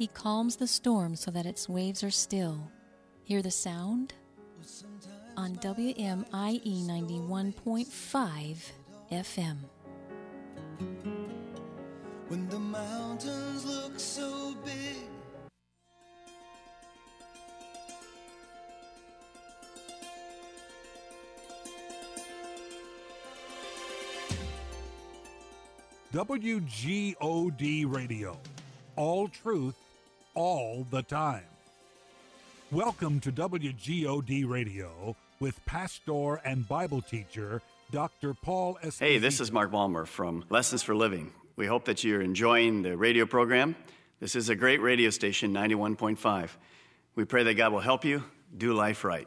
He calms the storm so that its waves are still. Hear the sound? On WMIE 91.5 FM. When the mountains look so big. WGOD Radio. All truth, all the time. Welcome to WGOD Radio with pastor and Bible teacher Dr. Paul S. Hey, this is Mark Balmer from Lessons for Living. We hope that you're enjoying the radio program. This is a great radio station, 91.5. We pray that God will help you do life right.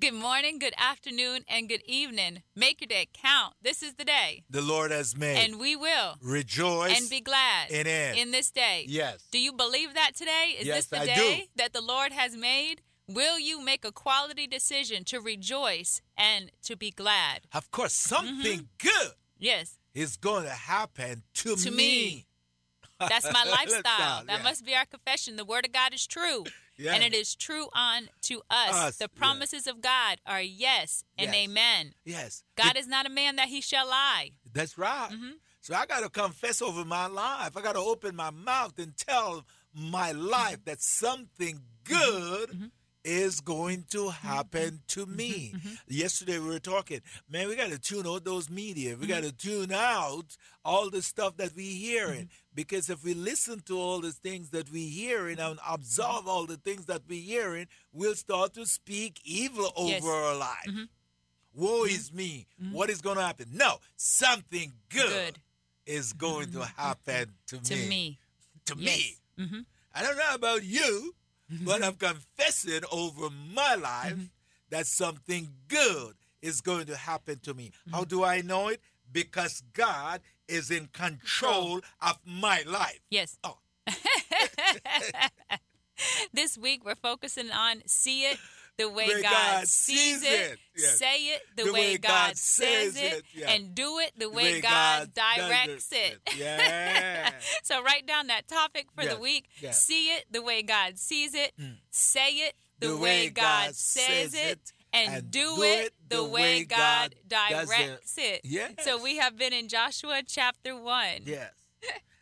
Good morning, good afternoon, and good evening. Make your day count. This is the day. The Lord has made. And we will rejoice and be glad in it. in this day. Yes. Do you believe that today? Is yes, this the I day do. that the Lord has made? Will you make a quality decision to rejoice and to be glad? Of course, something Mm-hmm. good Yes. is going to happen to, To me. That's my lifestyle. Lifestyle, that yeah. must be our confession. The word of God is true. Yeah. And it is true on to us. Us, the yeah. promises of God are yes and Yes. amen. Yes. God It- is not a man that he shall lie. That's right. Mm-hmm. So I got to confess over my life. I got to open my mouth and tell my life mm-hmm. that something mm-hmm. good mm-hmm. Is going to mm-hmm. happen to mm-hmm. me. Mm-hmm. Yesterday we were talking, man, we got to tune out those media. We got to tune out all the stuff that we hearing because if we listen to all the things that we hearing and absorb all the things that we hearing, we'll start to speak evil over Yes. our life. Woe is me. What is going to happen? No, something good, Good. is going to happen to, To me. To Yes. me. Mm-hmm. I don't know about you, but I'm confessing over my life Mm-hmm. that something good is going to happen to me. Mm-hmm. How do I know it? Because God is in control of my life. Yes. Oh. this week we're focusing on see it the way Way God, God sees it, it. Yes. say it the, The way, way God, God says says it, it. And do it the The way, way God, God directs it. it. Yeah. so write down that topic for the week. See it the way God sees it, say it the, The way, God, God says says it. it, And, and do, do it it the way God, it. directs it. Yes. So we have been in Joshua chapter 1. Yes.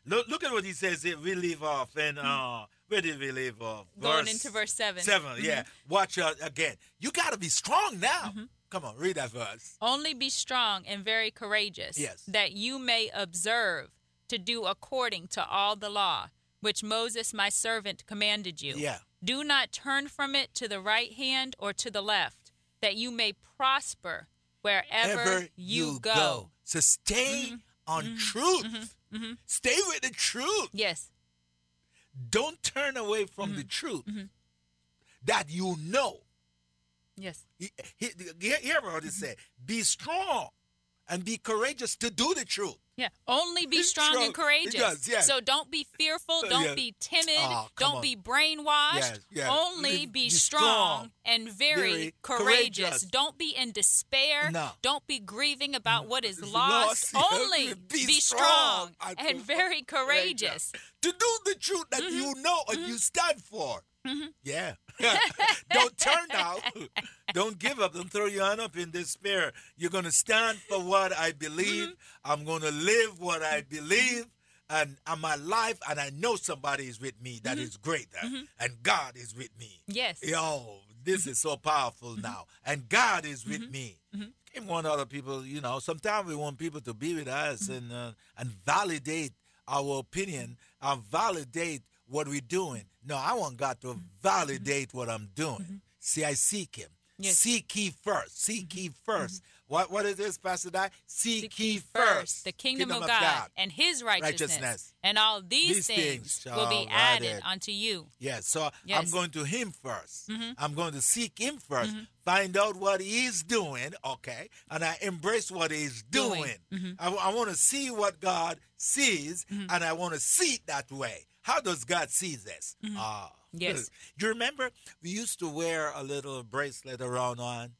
look, look at what he says here. We leave off and uh, where did we leave off? Going into verse 7. 7, yeah. Mm-hmm. Watch out again. You got to be strong now. Mm-hmm. Come on, read that verse. Only be strong and very courageous, Yes. that you may observe to do according to all the law which Moses my servant commanded you. Yeah. Do not turn from it to the right hand or to the left, that you may prosper wherever Ever you, go. So stay mm-hmm. on mm-hmm. truth. Stay with the truth. Yes. Don't turn away from the mm-hmm. truth mm-hmm. that you know. Yes. He- he- Hear hear what it mm-hmm. said. Be strong and be courageous to do the truth. Yeah. Only be strong strong. and courageous. Does, yes. So don't be fearful. Don't be timid. Oh, don't on. be brainwashed. Yes. Only be be strong, strong, and very, very courageous. courageous. Don't be in despair. No. Don't be grieving about what is lost. lost. Only Be be, strong and very courageous. to do the truth that Mm-hmm. you know and you stand for. Yeah. Don't turn out. Don't give up. Don't throw your hand up in despair. You're going to stand for what I believe. Mm-hmm. I'm going to live what I believe. And I'm alive, and I know somebody is with me that is greater, and God is with me. Mm-hmm. Yes. Mm-hmm. Yo, this is so powerful now. And God is with me. We want other people, you know, sometimes we want people to be with us and uh, and validate our opinion and validate what we're doing. No, I want God to mm-hmm. validate what I'm doing. Mm-hmm. See, I seek Him. Yes. Seek ye first. Seek mm-hmm. ye 1st What what is this, Pastor Di? Seek, Seek ye ye first the kingdom, of God, and his righteousness, Righteousness. and all these, These things, things will be added added. unto you. Yes, so I'm Mm-hmm. going to him 1st I'm going to seek him 1st find out what he's doing, okay, and I embrace what he's doing. Doing. Mm-hmm. I, want to see what God sees, and I want to see it that way. How does God see this? Ah, Mm-hmm. Yes. You remember we used to wear a little bracelet around on.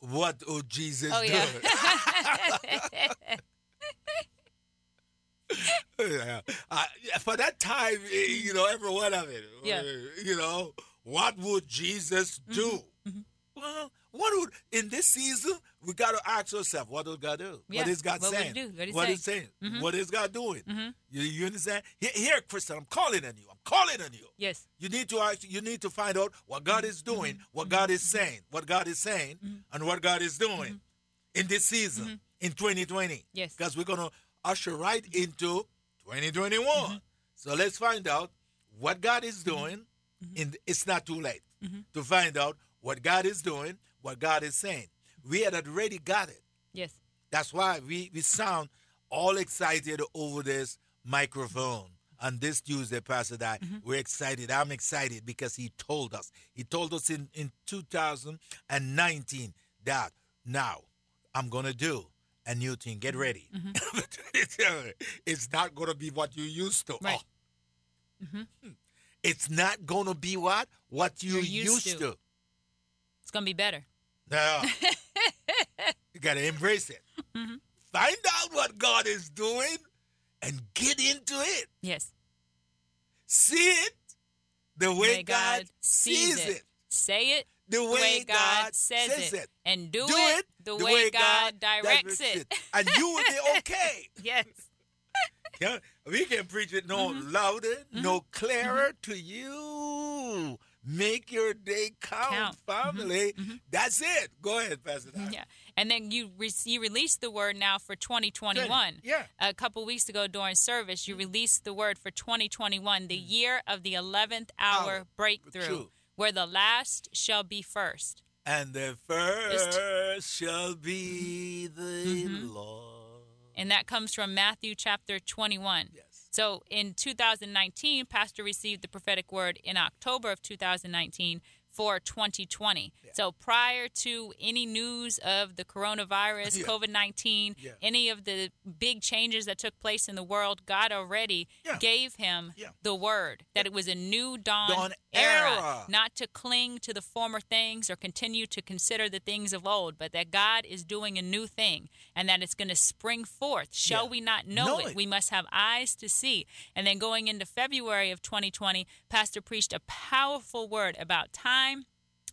What would Jesus Mm-hmm. Oh, do? yeah. yeah. Uh, yeah, for that time, eh, you know, every one of it. Yeah. Mm-hmm. uh, You know, what would Jesus do? Well, what would in this season we got to ask ourselves, what does God do? Yeah. What is God What saying? do? What What say? is saying? Mhm. What is God doing? Mhm. You, you understand? Here, here, Christian, I'm calling on you. I'm calling on you. yes. You need to ask, you need to find out what God mm-hmm. is doing, mm-hmm. what mm-hmm. God is saying, what God is saying, and what God is doing in this season in 2020. Yes. Because we're gonna usher right into 2021. So let's find out what God is doing. In it's not too late to find out what God is doing, what God is saying. We had already got it. Yes. That's why we, we sound all excited over this microphone. On this Tuesday, Pastor Di, mm-hmm. we're excited. I'm excited because he told us. He told us in, in 2019 that now I'm going to do a new thing. Get ready. Mm-hmm. it's not going to be what you used to. Right. Oh. Mm-hmm. Hmm. It's not going to be what? What you used used to. to. To be better. No. you got to embrace it. Mm-hmm. Find out what God is doing and get into it. Yes. See it the way, Way God, sees it. Say it The way, God, says, says it. it. And do, Do it, it the, way, God, directs it. And you will be okay. yes. Yeah, we can preach it no Mm-hmm. louder, no clearer to you. Make your day count, Count. Mm-hmm. family. That's it. Go ahead, Pastor. Doc. Yeah. And then you re- you released the word now for 2021. Yeah. A couple weeks ago during service, you released the word for 2021, the year of the 11th hour Hour. breakthrough, True. where the last shall be first. And the first shall be the Mm-hmm. Lord. And that comes from Matthew chapter 21. Yes. So in 2019, Pastor received the prophetic word in October of 2019 for 2020. So prior to any news of the coronavirus, Yeah. COVID 19, Yeah. any of the big changes that took place in the world, God already Yeah. gave him Yeah. the word that it was a new dawn, Dawn era, era. not to cling to the former things or continue to consider the things of old, but that God is doing a new thing and that it's going to spring forth. Shall Yeah. we not know, Know it? it. We must have eyes to see. And then going into February of 2020, Pastor preached a powerful word about time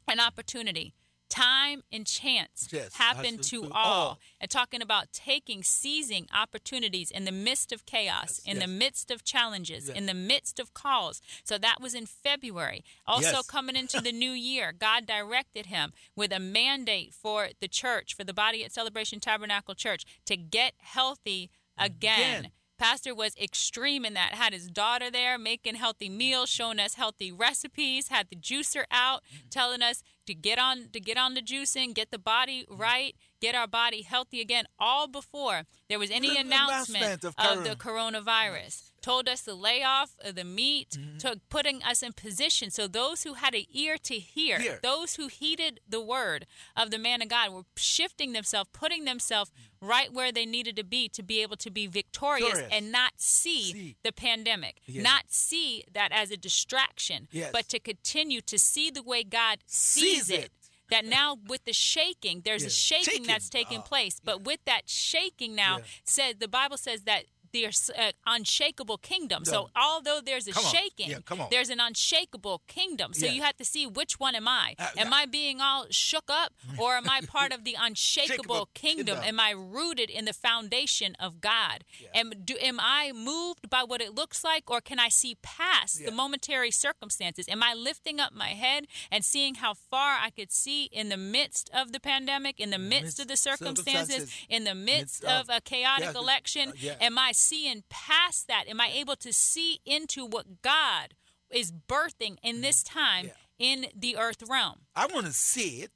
and opportunity Time and chance Yes, happen to to all. all. And talking about taking, seizing opportunities in the midst of chaos, in the midst of challenges, Yes. in the midst of calls. So that was in February. Also, Yes. coming into the new year, God directed him with a mandate for the church, for the body at Celebration Tabernacle Church, to get healthy again. Again. Pastor was extreme in that. Had his daughter there making healthy meals, showing us healthy recipes. Had the juicer out, mm-hmm. telling us to get on to get on the juicing, get the body mm-hmm. right, get our body healthy again. All before there was any announcement of, of the coronavirus. Told us to lay off of the meat, mm-hmm. to putting us in position. So those who had an ear to hear, those who heeded the word of the man of God were shifting themselves, putting themselves right where they needed to be to be able to be victorious Victorious. and not see, See. the pandemic, Yeah. not see that as a distraction, Yes. but to continue to see the way God sees, Sees it. it. That now with the shaking, there's a shaking, Shaking. that's taking Ah, place. But with that shaking now, Yeah. said the Bible says that there's an unshakable kingdom. So although there's a shaking, Yeah, there's an unshakable kingdom. So Yeah. you have to see which one am I? Uh, am yeah. I being all shook up or am I part of the unshakable kingdom? kingdom. Am I rooted in the foundation of God? Am do am I moved by what it looks like or can I see past Yeah. the momentary circumstances? Am I lifting up my head and seeing how far I could see in the midst of the pandemic, in the midst, of the circumstances, circumstances, in the midst, midst of, of- a chaotic yeah, election? uh, yeah. Am I seeing past that? Am I able to see into what God is birthing in this mm-hmm. time Yeah. in the earth realm? I want to see it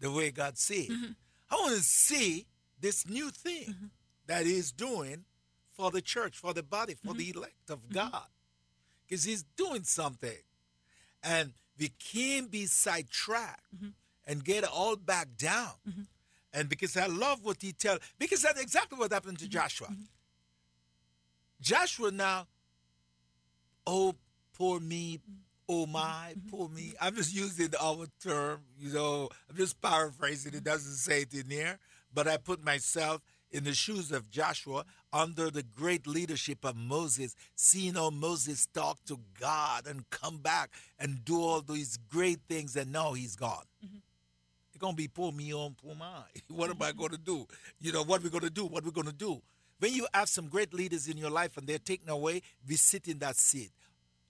the way God sees it. Mm-hmm. I want to see this new thing mm-hmm. that He's doing for the church, for the body, for the elect of God. Because He's doing something. And we can't be sidetracked and get all back down. And because I love what He tells, because that's exactly what happened to Joshua. Joshua now, oh, poor me, mm-hmm. oh my, mm-hmm. poor me. I'm just using our term, you know, I'm just paraphrasing. It doesn't say it in there, but I put myself in the shoes of Joshua under the great leadership of Moses, seeing how Moses talk to God and come back and do all these great things, and now he's gone. Mm-hmm. It's gonna be poor me on poor my. What am I gonna do? You know, what we gonna do? What we gonna do? When you have some great leaders in your life and they're taken away, we sit in that seat.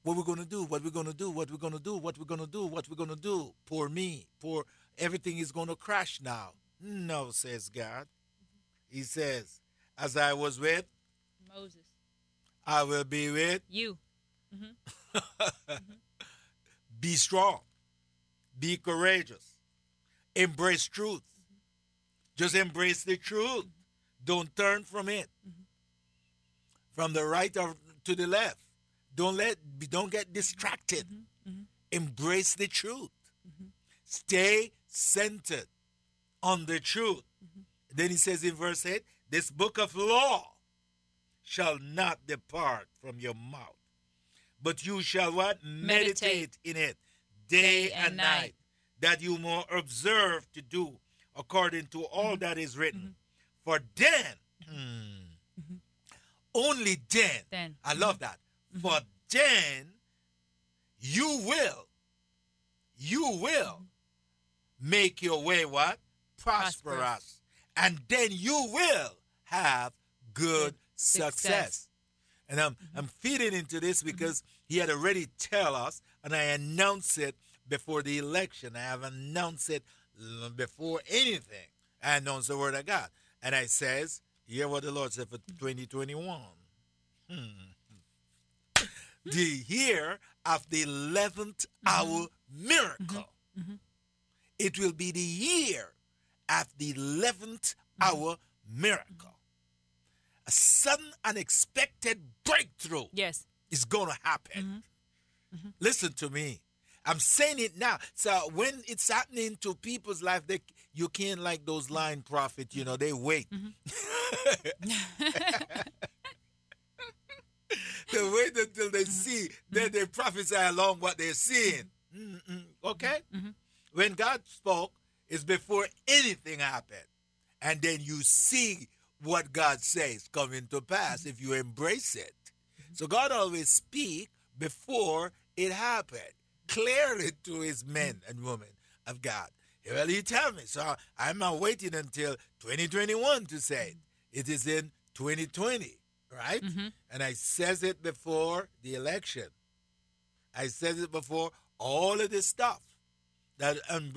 What we're gonna do? What we're gonna do? What we're gonna do? What we're gonna do? What we're gonna do? Poor me. Poor everything is gonna crash now. No, says God. He says, as I was with, Moses, I will be with. you. Mm-hmm. Be strong. Be courageous. Embrace truth. Mm-hmm. Just embrace the truth. Don't turn from it. Mm-hmm. From the right or to the left. Don't let don't get distracted. Mm-hmm. Mm-hmm. Embrace the truth. Stay centered on the truth. Then he says in verse 8, this book of law shall not depart from your mouth. But you shall what? Meditate. Meditate in it day, Day and and, night. night, that you may observe to do according to all Mm-hmm. that is written. For then, hmm, only then, Then. I love mm-hmm. that. Mm-hmm. For then you will, you will mm-hmm. make your way what? Prosperous. Prosperous. And then you will have good Success. success. And I'm, I'm feeding into this because he had already tell us, and I announced it before the election. I have announced it before anything. I announced the word of God. And I says, hear what the Lord said for 2021. Hmm. The year of the 11th hour mm-hmm. miracle. Mm-hmm. Mm-hmm. It will be the year of the 11th hour miracle. A sudden, unexpected breakthrough Yes. is going to happen. Listen to me. I'm saying it now. So when it's happening to people's life, they you can't like those line prophets. You know they wait. Mm-hmm. they wait until they mm-hmm. see, mm-hmm. then they prophesy along what they're seeing. Mm-mm. Okay. When God spoke, it's before anything happened, and then you see what God says coming to pass if you embrace it. So God always speak before it happened, clearly to his men and women of God. Well, he tell me. So I'm not waiting until 2021 to say it. It is in 2020, right? Mm-hmm. And I says it before the election. I says it before all of this stuff that